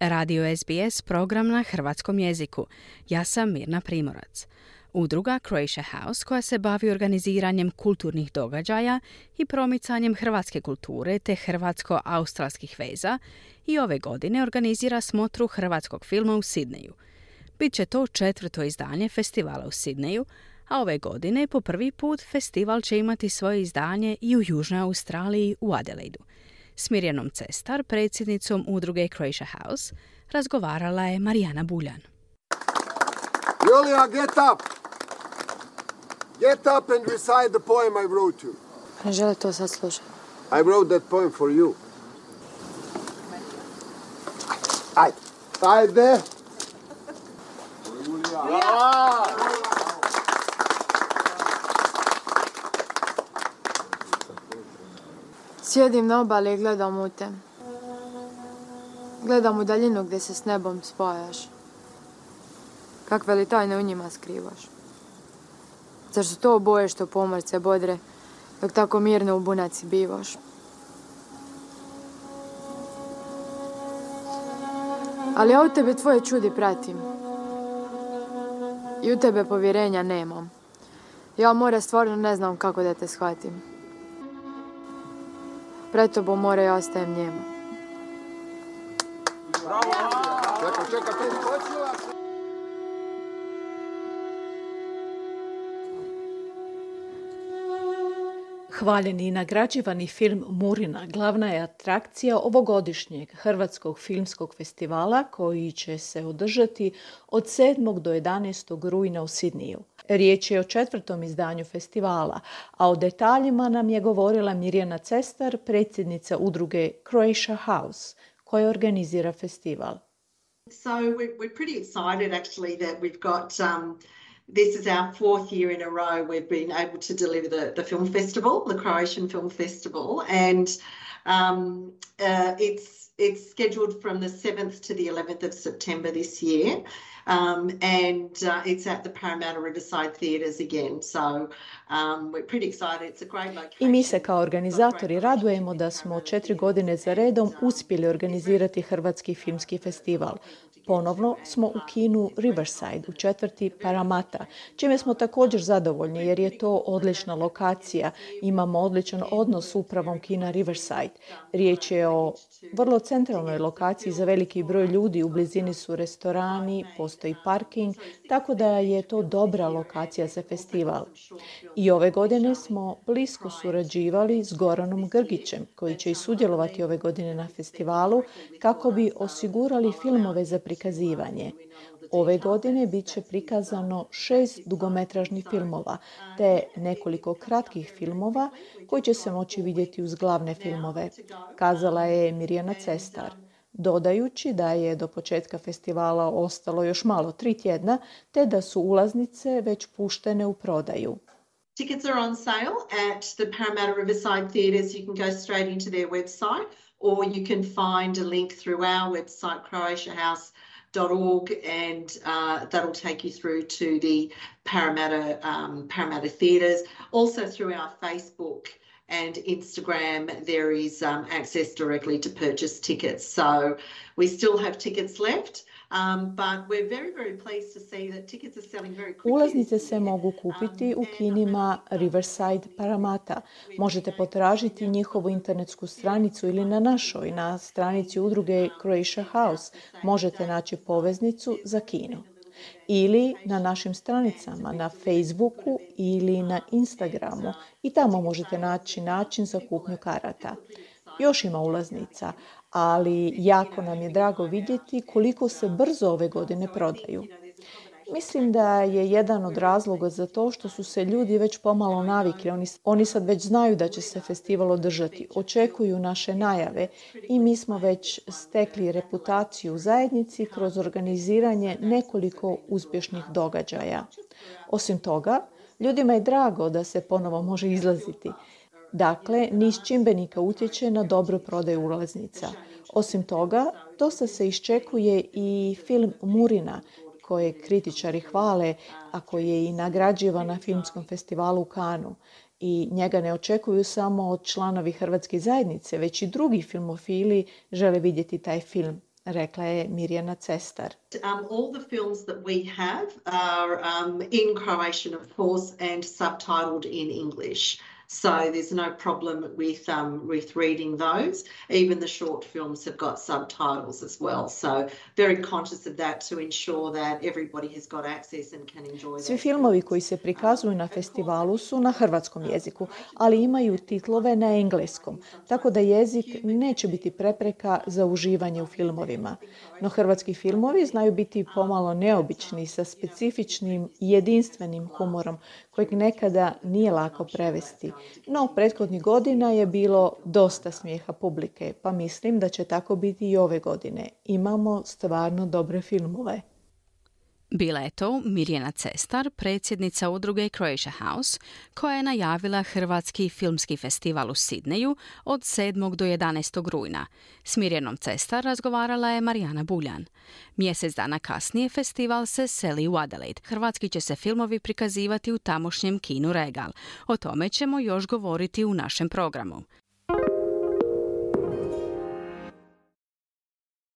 Radio SBS program na hrvatskom jeziku. Ja sam Mirna Primorac. Udruga Croatia House koja se bavi organiziranjem kulturnih događaja i promicanjem hrvatske kulture te hrvatsko-australskih veza i ove godine organizira smotru hrvatskog filma u Sidneju. Biće to četvrto izdanje festivala u Sidneju, a ove godine po prvi put festival će imati svoje izdanje i u Južnoj Australiji u Adelaidu. S Mirjanom Cestar, predsjednicom udruge Croatia House, razgovarala je Marijana Buljan. Julia, get up! Get up and recite the poem I wrote you. Ne žele to sad slušati. I wrote that poem for you. Ajde. Ajde. Sjedim na obali i gledam u te. Gledam u daljinu gdje se s nebom spojaš. Kakve li tajne u njima skrivaš? Zar su to boje što pomorce bodre, dok tako mirno u bunaci bivaš? Ali ja u tebe tvoje čudi pratim. I u tebe povjerenja nemam. Ja more stvarno ne znam kako da te shvatim. Pred tobom more ja ostajem njema. Čekaj, čekaj, tu skočila. Hvaljeni i nagrađivani film Murina glavna je atrakcija ovogodišnjeg Hrvatskog filmskog festivala koji će se održati od 7. do 11. rujna u Sidniju. Riječ je o četvrtom izdanju festivala, a o detaljima nam je govorila Mirjana Cestar, predsjednica udruge Croatia House, koja organizira festival. So we're, pretty excited actually that we've got um, this is our fourth year in a row we've been able to deliver the, the film festival, the Croatian Film Festival, and um, uh, it's it's scheduled from the 7th to the 11th of September this year. Um, and uh, it's at the Parramatta Riverside Theatres again. So um, we're pretty excited. It's a great location. I mi se kao organizatori radujemo da smo četiri godine za redom uspjeli organizirati Hrvatski filmski festival. Ponovno smo u kinu Riverside u četvrti Paramata, čime smo također zadovoljni jer je to odlična lokacija. Imamo odličan odnos s upravom kina Riverside. Riječ je o vrlo centralnoj lokaciji za veliki broj ljudi. U blizini su restorani, postoji parking, tako da je to dobra lokacija za festival. I ove godine smo blisko surađivali s Goranom Grgićem, koji će i sudjelovati ove godine na festivalu, kako bi osigurali filmove za prikazivanje. Ove godine bit će prikazano šest dugometražnih filmova, te nekoliko kratkih filmova koji će se moći vidjeti uz glavne filmove, kazala je Mirjana Cestar. Dodajući da je do početka festivala ostalo još malo tri tjedna, te da su ulaznice već puštene u prodaju. Tickets are on sale at the Parramatta Riverside Theatres. You can go straight into their website or you can find a link through our website, croatiahouse.org, and uh, that'll take you through to the Parramatta, um, Parramatta Theatres. Also through our Facebook and Instagram, there is um, access directly to purchase tickets. So we still have tickets left. Um, but we're very, very pleased to see that tickets are selling very quickly. Ulaznice se mogu kupiti u kinima Riverside Paramata. Možete potražiti njihovu internetsku stranicu ili na našoj, na stranici udruge Croatia House. Možete naći poveznicu za kino. Ili na našim stranicama na Facebooku ili na Instagramu i tamo možete naći način za kupnju karata. Još ima ulaznica, ali jako nam je drago vidjeti koliko se brzo ove godine prodaju. Mislim da je jedan od razloga za to što su se ljudi već pomalo navikli. Oni, oni sad već znaju da će se festival održati, očekuju naše najave i mi smo već stekli reputaciju u zajednici kroz organiziranje nekoliko uspješnih događaja. Osim toga, ljudima je drago da se ponovo može izlaziti. Dakle, niz čimbenika utječe na dobro prodaju ulaznica. Osim toga, dosta se iščekuje i film Murina, koje kritičari hvale, a koji je i nagrađivan na filmskom festivalu u Kanu. I njega ne očekuju samo od članovi Hrvatske zajednice, već i drugi filmofili žele vidjeti taj film. rekla je Mirjana Cestar. Um, all the films that we have are um, in Croatian, of course, and subtitled in English. So there's no problem with um, with reading those. Even the short films have got subtitles as well. So very conscious of that to ensure that everybody has got access and can enjoy Svi filmovi koji se prikazuju na festivalu su na hrvatskom jeziku, ali imaju titlove na engleskom, tako da jezik neće biti prepreka za uživanje u filmovima. No hrvatski filmovi znaju biti pomalo neobični sa specifičnim i jedinstvenim humorom kojeg nekada nije lako prevesti. No, prethodnih godina je bilo dosta smijeha publike, pa mislim da će tako biti i ove godine. Imamo stvarno dobre filmove. Bila je to Mirjana Cestar, predsjednica udruge Croatia House, koja je najavila Hrvatski filmski festival u Sidneju od 7. do 11. rujna. S Mirjanom Cestar razgovarala je Marijana Buljan. Mjesec dana kasnije festival se seli u Adelaide. Hrvatski će se filmovi prikazivati u tamošnjem kinu Regal. O tome ćemo još govoriti u našem programu.